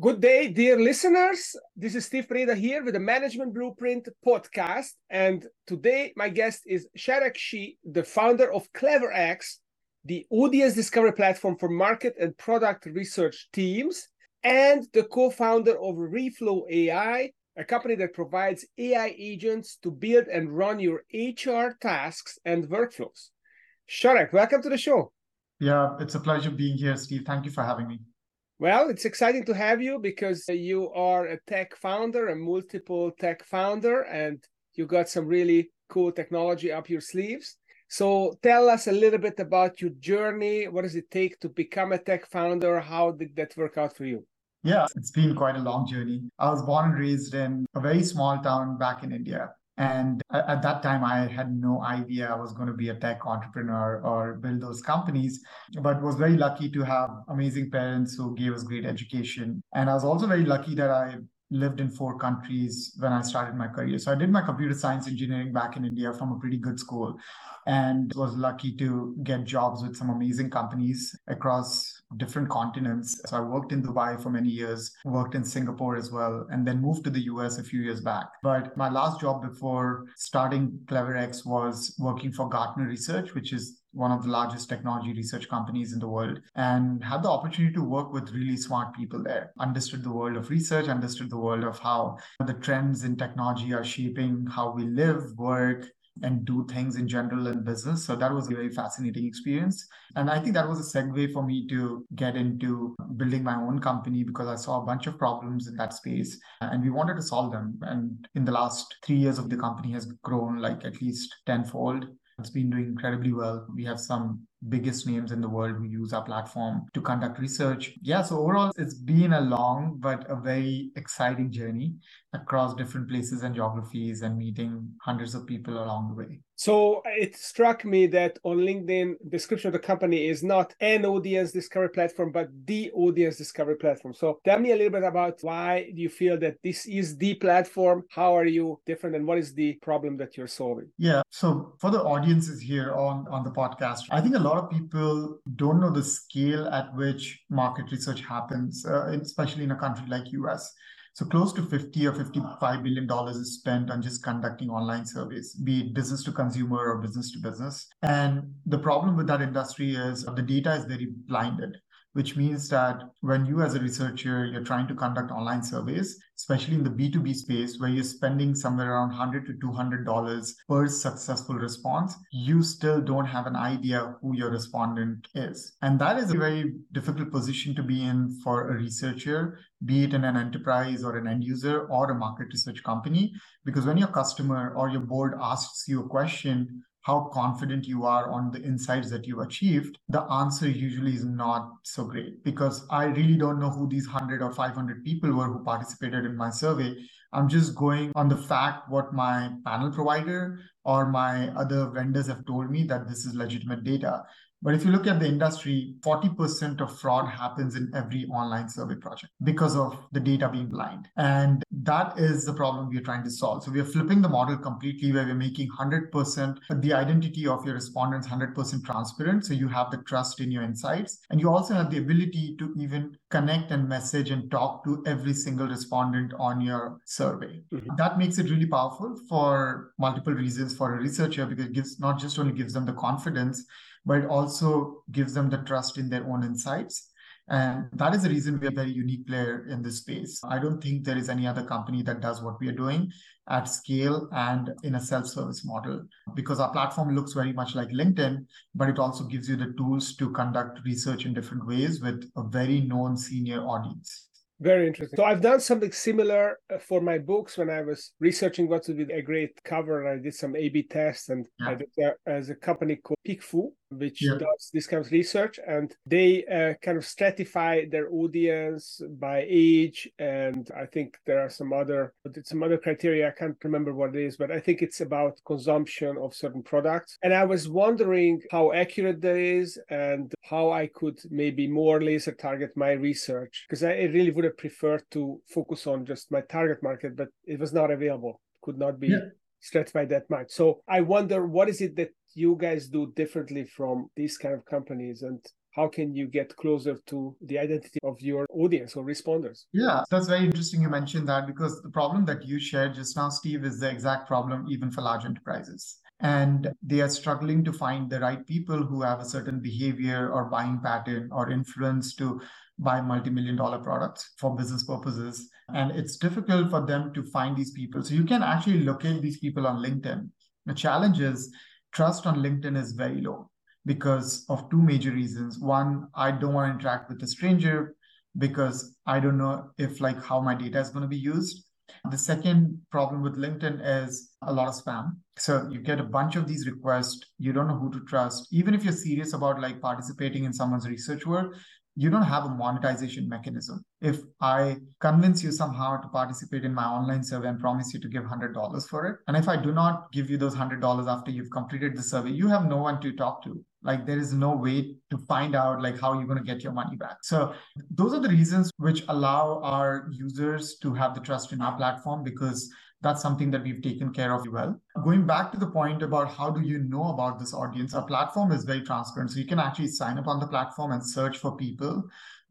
Good day, dear listeners. This is Steve Preda here with the Management Blueprint podcast. And today, my guest is Sharekh Shaikh, the founder of CleverX, the audience discovery platform for market and product research teams, and the co founder of Reflow AI, a company that provides AI agents to build and run your HR tasks and workflows. Sharekh, welcome to the show. Yeah, it's a pleasure being here, Steve. Thank you for having me. Well, it's exciting to have you because you are a tech founder, a multiple tech founder, and you got some really cool technology up your sleeves. So tell us a little bit about your journey. What does it take to become a tech founder? How did that work out for you? Yeah, it's been quite a long journey. I was born and raised in a very small town back in India. And at that time, I had no idea I was going to be a tech entrepreneur or build those companies, but was very lucky to have amazing parents who gave us great education. And I was also very lucky that I lived in four countries when I started my career. So I did my computer science engineering back in India from a pretty good school and was lucky to get jobs with some amazing companies across different continents. So I worked in Dubai for many years, worked in Singapore as well, and then moved to the US a few years back. But my last job before starting CleverX was working for Gartner Research, which is one of the largest technology research companies in the world and had the opportunity to work with really smart people there understood the world of research understood the world of how the trends in technology are shaping how we live work and do things in general in business. So that was a very fascinating experience. And I think that was a segue for me to get into building my own company because I saw a bunch of problems in that space and we wanted to solve them. And in the last three years of the company has grown like at least tenfold. It's been doing incredibly well. We have some biggest names in the world who use our platform to conduct research. Yeah, so overall, it's been a long but a very exciting journey across different places and geographies and meeting hundreds of people along the way. So it struck me that on LinkedIn, description of the company is not an audience discovery platform, but the audience discovery platform. So tell me a little bit about why you feel that this is the platform? How are you different and what is the problem that you're solving? Yeah. So for the audiences here on, on the podcast, I think a lot of people don't know the scale at which market research happens, uh, especially in a country like US. So close to 50 or 55 billion dollars is spent on just conducting online surveys, be it business to consumer or business to business. And the problem with that industry is the data is very blinded which means that when you as a researcher you're trying to conduct online surveys especially in the b2b space where you're spending somewhere around 100 to 200 dollars per successful response you still don't have an idea who your respondent is. And that is a very difficult position to be in for a researcher be it in an enterprise or an end user or a market research company because when your customer or your board asks you a question how confident you are on the insights that you've achieved, the answer usually is not so great because I really don't know who these 100 or 500 people were who participated in my survey. I'm just going on the fact what my panel provider or my other vendors have told me that this is legitimate data. But if you look at the industry, 40% of fraud happens in every online survey project because of the data being blind. And that is the problem we are trying to solve. So we are flipping the model completely where we're making 100% the identity of your respondents 100% transparent. So you have the trust in your insights. And you also have the ability to even connect and message and talk to every single respondent on your survey. Mm-hmm. That makes it really powerful for multiple reasons for a researcher because it gives not just only gives them the confidence, but it also gives them the trust in their own insights. And that is the reason we're a very unique player in this space. I don't think there is any other company that does what we are doing at scale and in a self-service model because our platform looks very much like LinkedIn, but it also gives you the tools to conduct research in different ways with a very known senior audience. Very interesting. So I've done something similar uh, for my books when I was researching what would be a great cover. I did some A/B tests, and yeah. I did uh, as a company called PickFu, which yeah. does this kind of research, and they uh, kind of stratify their audience by age, and I think there are some other some other criteria. I can't remember what it is, but I think it's about consumption of certain products. And I was wondering how accurate that is, and how I could maybe more laser target my research because I really would have preferred to focus on just my target market, but it was not available, could not be yeah. stretched by that much. So I wonder what is it that you guys do differently from these kind of companies and how can you get closer to the identity of your audience or responders? Yeah, that's very interesting you mentioned that because the problem that you shared just now, Steve, is the exact problem even for large enterprises. And they are struggling to find the right people who have a certain behavior or buying pattern or influence to buy multi-million dollar products for business purposes. And it's difficult for them to find these people. So you can actually locate these people on linkedin. The challenge is trust on linkedin is very low because of two major reasons one i don't want to interact with a stranger because i don't know if like how my data is going to be used the second problem with LinkedIn is a lot of spam. So you get a bunch of these requests, you don't know who to trust. Even if you're serious about like participating in someone's research work, you don't have a monetization mechanism. If I convince you somehow to participate in my online survey and promise you to give $100 for it, and if I do not give you those $100 after you've completed the survey, you have no one to talk to. Like there is no way to find out like how you're going to get your money back. So those are the reasons which allow our users to have the trust in our platform because that's something that we've taken care of well. Going back to the point about how do you know about this audience, our platform is very transparent. So you can actually sign up on the platform and search for people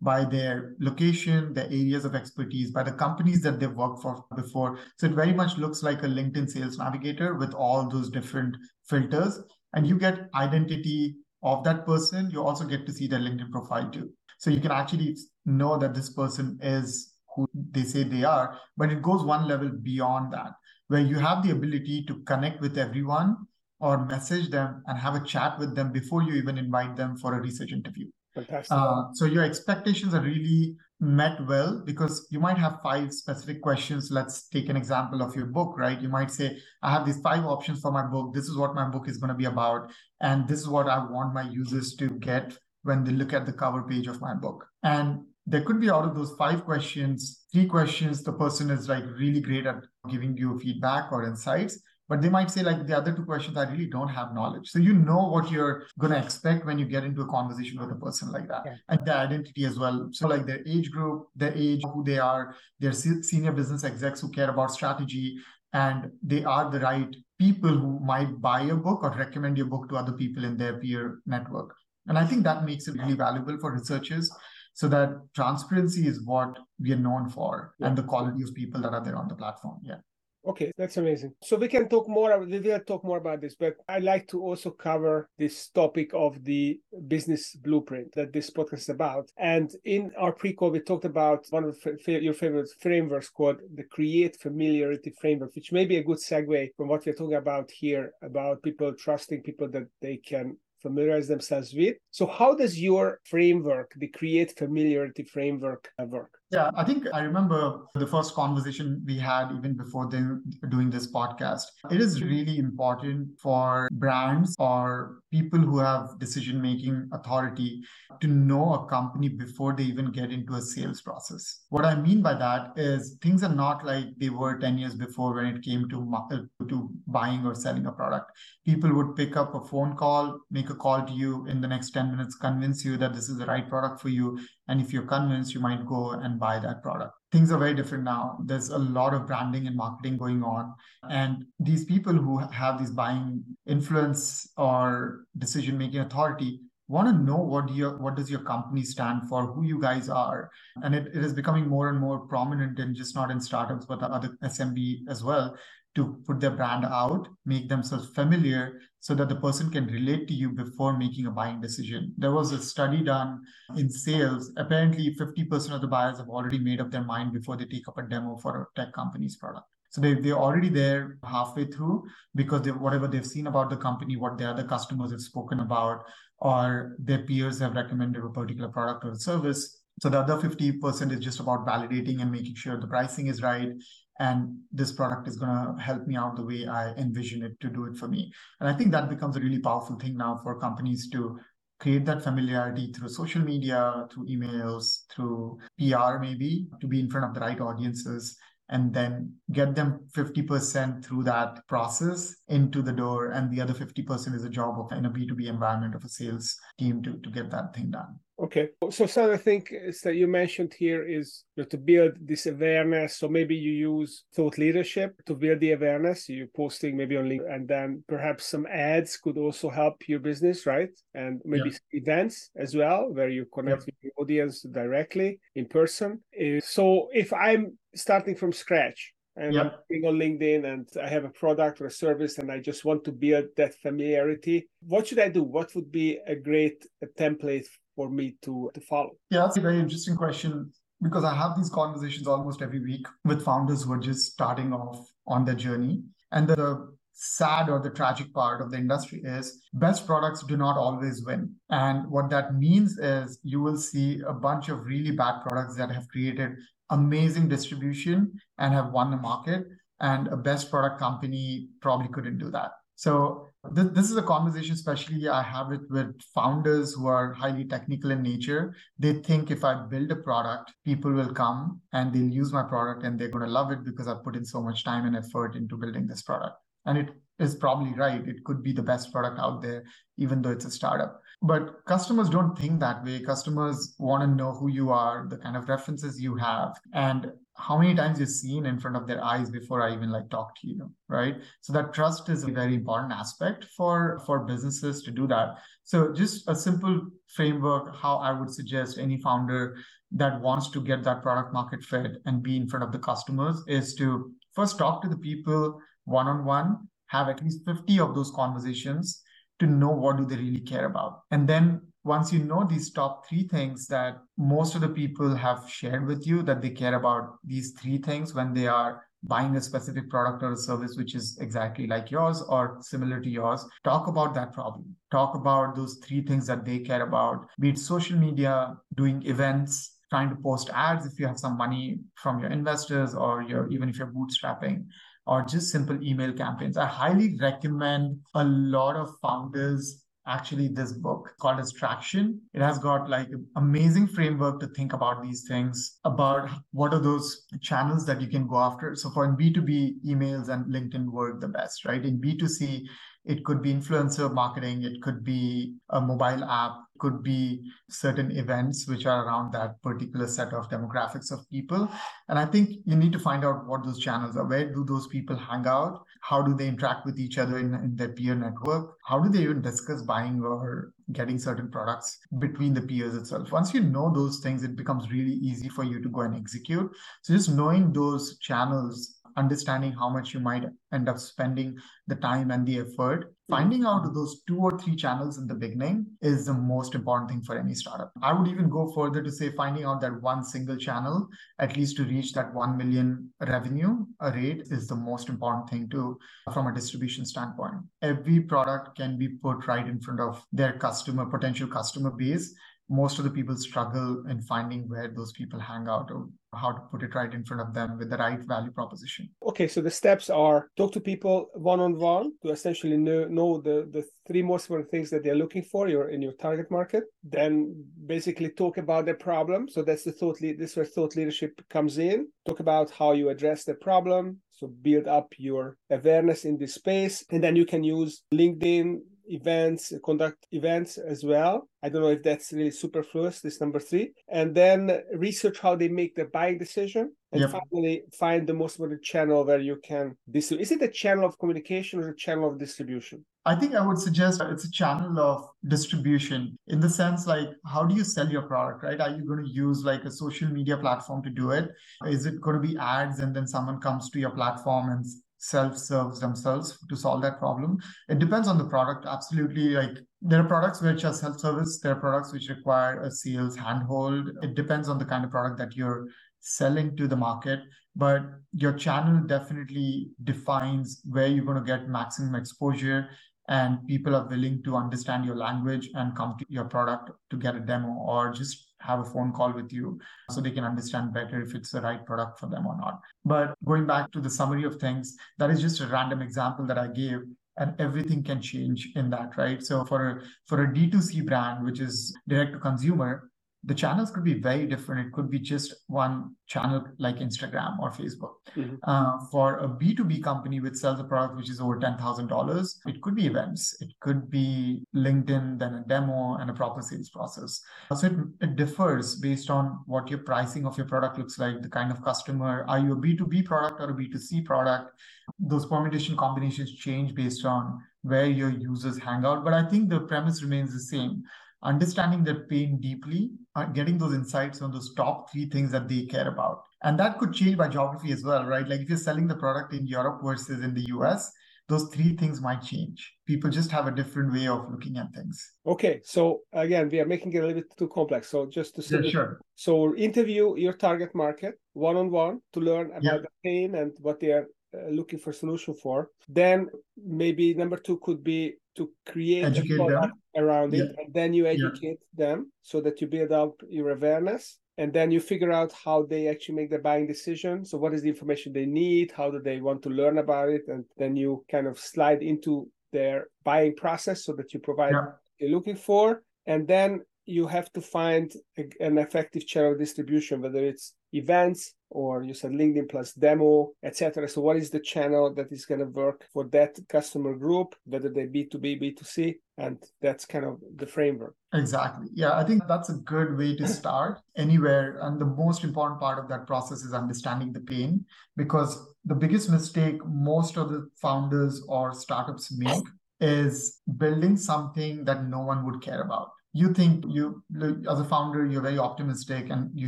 by their location, their areas of expertise, by the companies that they've worked for before. So it very much looks like a LinkedIn sales navigator with all those different filters. And you get identity of that person. You also get to see their LinkedIn profile too. So you can actually know that this person is who they say they are, but it goes one level beyond that, where you have the ability to connect with everyone or message them and have a chat with them before you even invite them for a research interview. Fantastic. Uh, so your expectations are really met well because you might have five specific questions. Let's take an example of your book, right? You might say, I have these five options for my book. This is what my book is going to be about. And this is what I want my users to get when they look at the cover page of my book. And there could be out of those five questions, three questions, the person is like really great at giving you feedback or insights. But they might say, like, the other two questions, I really don't have knowledge. So you know what you're going to expect when you get into a conversation with a person like that. Yeah. And their identity as well. So, like their age group, their age, who they are, their senior business execs who care about strategy, and they are the right people who might buy a book or recommend your book to other people in their peer network. And I think that makes it really valuable for researchers so that transparency is what we are known for yeah. and the quality of people that are there on the platform yeah Okay, that's amazing. So we can talk more. We will talk more about this, but I like to also cover this topic of the business blueprint that this podcast is about. And in our pre-call, we talked about one of your favorite frameworks called the Create Familiarity Framework, which may be a good segue from what we're talking about here about people trusting people that they can familiarize themselves with. So, how does your framework, the Create Familiarity Framework, uh, work? Yeah, I think I remember the first conversation we had even before then doing this podcast. It is really important for brands or people who have decision making authority to know a company before they even get into a sales process. What I mean by that is things are not like they were 10 years before when it came to to buying or selling a product. People would pick up a phone call, make a call to you in the next 10 minutes, convince you that this is the right product for you and if you're convinced, you might go and buy that product. Things are very different now. There's a lot of branding and marketing going on. And these people who have this buying influence or decision making authority want to know what your what does your company stand for who you guys are and it, it is becoming more and more prominent and just not in startups but other smb as well to put their brand out, make themselves familiar so that the person can relate to you before making a buying decision. There was a study done in sales. Apparently, 50% of the buyers have already made up their mind before they take up a demo for a tech company's product. So they, they're already there halfway through because they, whatever they've seen about the company, what their other customers have spoken about, or their peers have recommended a particular product or service. So the other 50% is just about validating and making sure the pricing is right and this product is going to help me out the way I envision it to do it for me. And I think that becomes a really powerful thing now for companies to create that familiarity through social media, through emails, through PR, maybe to be in front of the right audiences and then get them 50% through that process into the door. And the other 50% is a job of in a B2B environment of a sales team to, to get that thing done. Okay. So some of the things that you mentioned here is you know, to build this awareness. So maybe you use thought leadership to build the awareness. You're posting maybe on LinkedIn, and then perhaps some ads could also help your business, right? And maybe yeah. events as well, where you connect yeah. with the audience directly in person. So if I'm starting from scratch, and. I'm being on LinkedIn and I have a product or a service and I just want to build that familiarity. What should I do? What would be a great template for me to, to follow? Yeah, that's a very interesting question because I have these conversations almost every week with founders who are just starting off on their journey. And the sad or the tragic part of the industry is best products do not always win. And what that means is you will see a bunch of really bad products that have created amazing distribution and have won the market. And a best product company probably couldn't do that. So th- this is a conversation, especially I have it with founders who are highly technical in nature. They think if I build a product, people will come and they'll use my product and they're going to love it because I've put in so much time and effort into building this product. And it is probably right. It could be the best product out there, even though it's a startup. But customers don't think that way. Customers want to know who you are, the kind of references you have, and how many times you've seen in front of their eyes before I even like talk to you, right? So that trust is a very important aspect for for businesses to do that. So just a simple framework, how I would suggest any founder that wants to get that product market fit and be in front of the customers is to first talk to the people one on one, have at least 50 of those conversations to know what do they really care about and then once you know these top three things that most of the people have shared with you that they care about these three things when they are buying a specific product or a service which is exactly like yours or similar to yours talk about that problem talk about those three things that they care about be it social media doing events trying to post ads if you have some money from your investors or your even if you're bootstrapping or just simple email campaigns. I highly recommend a lot of founders actually this book called as traction it has got like amazing framework to think about these things about what are those channels that you can go after. So for in b2b emails and linkedin work the best right? In b2c it could be influencer marketing it could be a mobile app it could be certain events which are around that particular set of demographics of people. And I think you need to find out what those channels are. Where do those people hang out? How do they interact with each other in, in their peer network? How do they even discuss buying or getting certain products between the peers itself? Once you know those things, it becomes really easy for you to go and execute. So just knowing those channels understanding how much you might end up spending the time and the effort. Mm-hmm. finding out those two or three channels in the beginning is the most important thing for any startup. I would even go further to say finding out that one single channel at least to reach that 1 million revenue rate is the most important thing to from a distribution standpoint. Every product can be put right in front of their customer potential customer base most of the people struggle in finding where those people hang out or how to put it right in front of them with the right value proposition. Okay, so the steps are talk to people one on one to essentially know, know the, the three most important things that they're looking for in your target market. Then basically talk about their problem. So that's the thought lead, this is where thought leadership comes in. Talk about how you address the problem. So build up your awareness in this space. And then you can use LinkedIn events, conduct events as well. I don't know if that's really superfluous, this number three. And then research how they make the buying decision. And yep. finally, find the most important channel where you can distribute. Is it a channel of communication or a channel of distribution? I think I would suggest it's a channel of distribution in the sense like, how do you sell your product, right? Are you going to use like a social media platform to do it? Is it going to be ads and then someone comes to your platform and self-serves themselves to solve that problem. It depends on the product. Absolutely. Like there are products which are self-service. There are products which require a sales handhold. It depends on the kind of product that you're selling to the market. But your channel definitely defines where you're going to get maximum exposure and people are willing to understand your language and come to your product to get a demo or just have a phone call with you so they can understand better if it's the right product for them or not. But going back to the summary of things, that is just a random example that I gave and everything can change in that right so for a, for a d2c brand which is direct to consumer the channels could be very different. It could be just one channel like Instagram or Facebook. Mm-hmm. Uh, for a B2B company which sells a product which is over $10,000, it could be events, it could be LinkedIn, then a demo, and a proper sales process. So it, it differs based on what your pricing of your product looks like, the kind of customer. Are you a B2B product or a B2C product? Those permutation combinations change based on where your users hang out. But I think the premise remains the same understanding their pain deeply, uh, getting those insights on those top three things that they care about. And that could change by geography as well, right? Like if you're selling the product in Europe versus in the US, those three things might change. People just have a different way of looking at things. Okay. So again, we are making it a little bit too complex. So just to say, yeah, sure. So interview your target market one on one to learn about yeah. the pain and what they are uh, looking for solution for. Then maybe number two could be to create educate a product them. around it, yeah. and then you educate yeah. them so that you build up your awareness, and then you figure out how they actually make the buying decision. So what is the information they need? How do they want to learn about it? And then you kind of slide into their buying process so that you provide yeah. what you're looking for, and then you have to find a, an effective channel distribution, whether it's events or you said LinkedIn plus demo, etc. So what is the channel that is going to work for that customer group, whether they B2B, B2C, and that's kind of the framework. Exactly. Yeah, I think that's a good way to start anywhere. And the most important part of that process is understanding the pain because the biggest mistake most of the founders or startups make is building something that no one would care about you think you as a founder you're very optimistic and you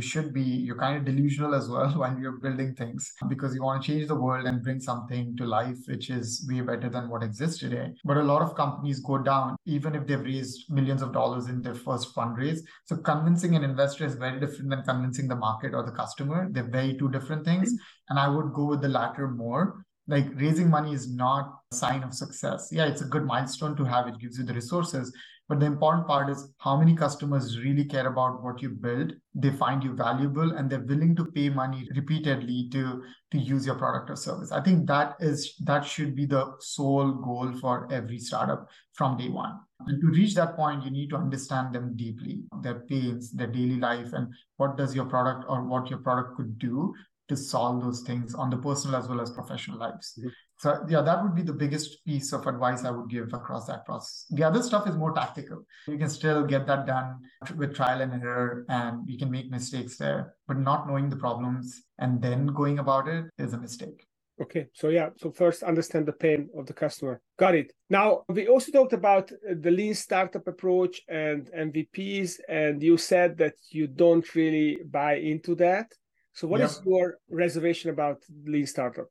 should be you're kind of delusional as well when you're building things because you want to change the world and bring something to life which is way better than what exists today. But a lot of companies go down even if they've raised millions of dollars in their first fundraise. So convincing an investor is very different than convincing the market or the customer. They're very two different things. And i would go with the latter more. Like raising money is not a sign of success. Yeah it's a good milestone to have. It gives you the resources but the important part is how many customers really care about what you build. They find you valuable and they're willing to pay money repeatedly to, to use your product or service. I think that is that should be the sole goal for every startup from day one. And to reach that point, you need to understand them deeply, their pains, their daily life, and what does your product or what your product could do to solve those things on the personal as well as professional lives. Mm-hmm. So yeah, that would be the biggest piece of advice I would give across that process. The other stuff is more tactical. You can still get that done with trial and error and you can make mistakes there, but not knowing the problems and then going about it is a mistake. Okay, so yeah, so first understand the pain of the customer. Got it. Now, we also talked about the lean startup approach and MVPs, and you said that you don't really buy into that. So, what yep. is your reservation about lean startup?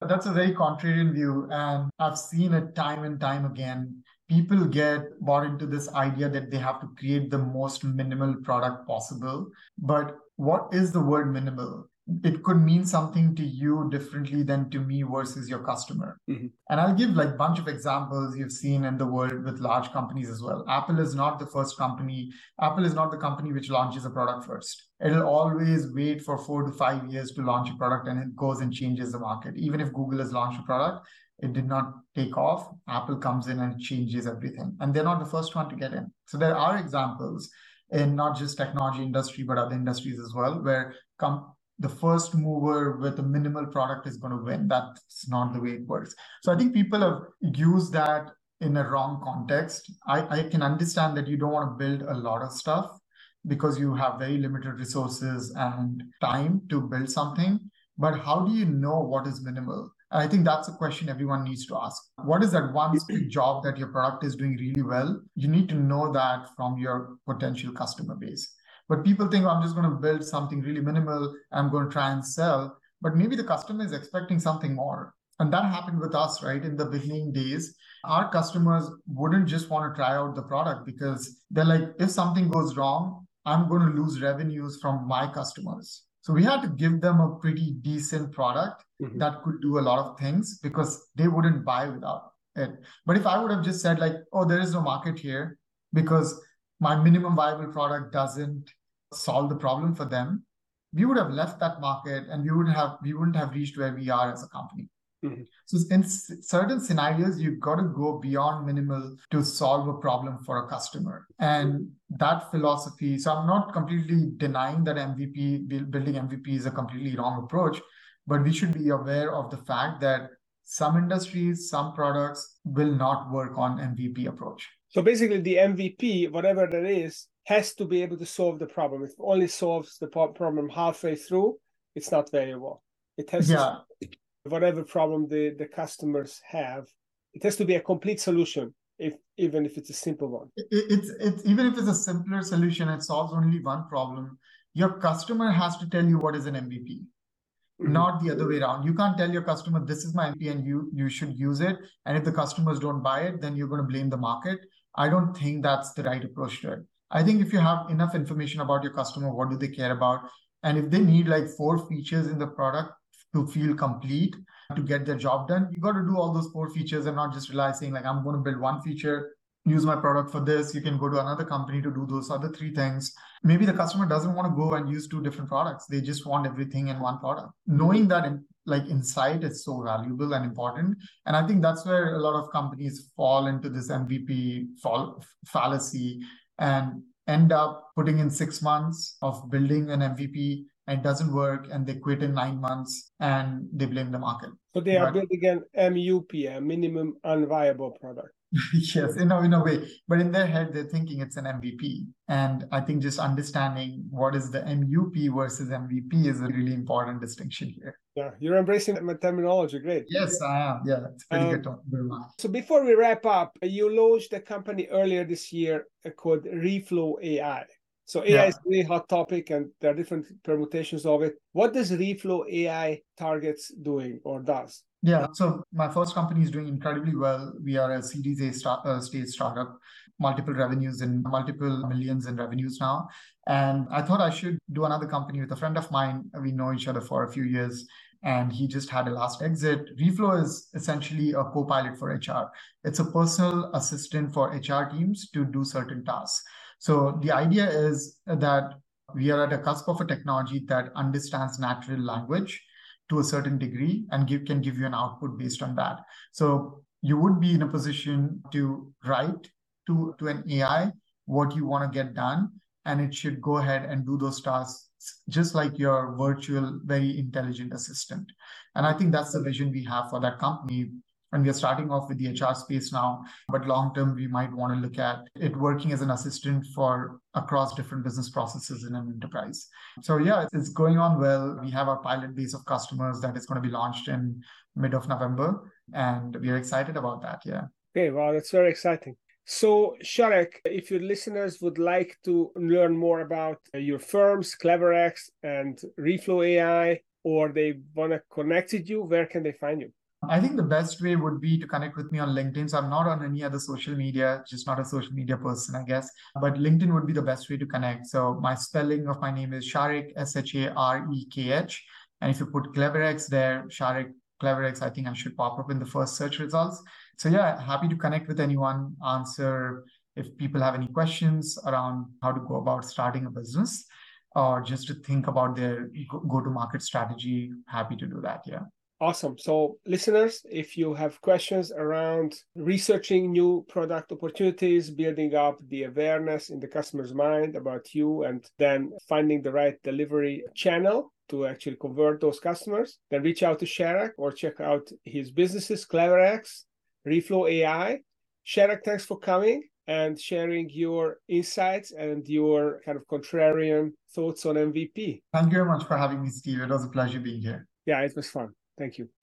That's a very contrarian view. And I've seen it time and time again. People get bought into this idea that they have to create the most minimal product possible. But what is the word minimal? It could mean something to you differently than to me versus your customer. Mm-hmm. And I'll give like bunch of examples you've seen in the world with large companies as well. Apple is not the first company. Apple is not the company which launches a product first. It'll always wait for four to five years to launch a product and it goes and changes the market. Even if Google has launched a product, it did not take off. Apple comes in and changes everything. And they're not the first one to get in. So there are examples in not just technology industry, but other industries as well, where com- the first mover with a minimal product is going to win. That's not the way it works. So I think people have used that in a wrong context. I, I can understand that you don't want to build a lot of stuff because you have very limited resources and time to build something. But how do you know what is minimal? I think that's a question everyone needs to ask. What is that one job that your product is doing really well? You need to know that from your potential customer base. But people think, oh, I'm just going to build something really minimal. I'm going to try and sell. But maybe the customer is expecting something more. And that happened with us, right? In the beginning days, our customers wouldn't just want to try out the product because they're like, if something goes wrong, I'm going to lose revenues from my customers. So we had to give them a pretty decent product mm-hmm. that could do a lot of things because they wouldn't buy without it. But if I would have just said, like, oh, there is no market here because my minimum viable product doesn't solve the problem for them, we would have left that market and we would have we wouldn't have reached where we are as a company. Mm-hmm. So in certain scenarios, you've got to go beyond minimal to solve a problem for a customer. And that philosophy, so I'm not completely denying that MVP, building MVP is a completely wrong approach, but we should be aware of the fact that some industries, some products will not work on MVP approach. So basically, the MVP, whatever that is, has to be able to solve the problem. If it only solves the problem halfway through, it's not valuable. It has yeah. to, whatever problem the, the customers have, it has to be a complete solution, if even if it's a simple one. It, it's it's even if it's a simpler solution, it solves only one problem. Your customer has to tell you what is an MVP. Mm-hmm. not the other way around. You can't tell your customer this is my mvp and you you should use it. And if the customers don't buy it then you're going to blame the market. I don't think that's the right approach to it. I think if you have enough information about your customer what do they care about? And if they need like four features in the product to feel complete to get their job done you got to do all those four features and not just rely saying like i'm going to build one feature use my product for this. You can go to another company to do those other three things. Maybe the customer doesn't want to go and use two different products. They just want everything in one product. Knowing that in, like insight is so valuable and important. And I think that's where a lot of companies fall into this MVP fall, fallacy and end up putting in six months of building an MVP and it doesn't work and they quit in nine months and they blame the market. So they are but, building an MUP, a minimum unviable product. yes, in a, in a way. But in their head, they're thinking it's an MVP. And I think just understanding what is the MUP versus MVP is a really important distinction here. Yeah, you're embracing my terminology. Great. Yes, I am. Yeah, it's pretty um, good. So before we wrap up, you launched a company earlier this year called Reflow AI. So AI yeah. is a really hot topic and there are different permutations of it. What does Reflow AI targets doing or does? Yeah, so my first company is doing incredibly well. We are a Series A start, uh, stage startup, multiple revenues and multiple millions in revenues now. And I thought I should do another company with a friend of mine. We know each other for a few years, and he just had a last exit. Reflow is essentially a co-pilot for HR. It's a personal assistant for HR teams to do certain tasks. So the idea is that we are at a cusp of a technology that understands natural language to a certain degree and give, can give you an output based on that. So you would be in a position to write to, to an AI what you want to get done, and it should go ahead and do those tasks just like your virtual, very intelligent assistant. And I think that's the vision we have for that company and we are starting off with the HR space now, but long term, we might want to look at it working as an assistant for across different business processes in an enterprise. So, yeah, it's going on well. We have our pilot base of customers that is going to be launched in mid of November, and we are excited about that. Yeah. Okay, wow, that's very exciting. So, Sharekh, if your listeners would like to learn more about your firms, CleverX and Reflow AI, or they want to connect with you, where can they find you? I think the best way would be to connect with me on LinkedIn. So I'm not on any other social media, just not a social media person, I guess. But LinkedIn would be the best way to connect. So my spelling of my name is Sharekh, S H A R E K H. And if you put CleverX there, Sharekh CleverX, I think I should pop up in the first search results. So yeah, happy to connect with anyone, answer if people have any questions around how to go about starting a business or just to think about their go to market strategy. Happy to do that. Yeah. Awesome. So, listeners, if you have questions around researching new product opportunities, building up the awareness in the customer's mind about you, and then finding the right delivery channel to actually convert those customers, then reach out to Sharekh or check out his businesses, CleverX, Reflow AI. Sharekh, thanks for coming and sharing your insights and your kind of contrarian thoughts on MVP. Thank you very much for having me, Steve. It was a pleasure being here. Yeah, it was fun. Thank you.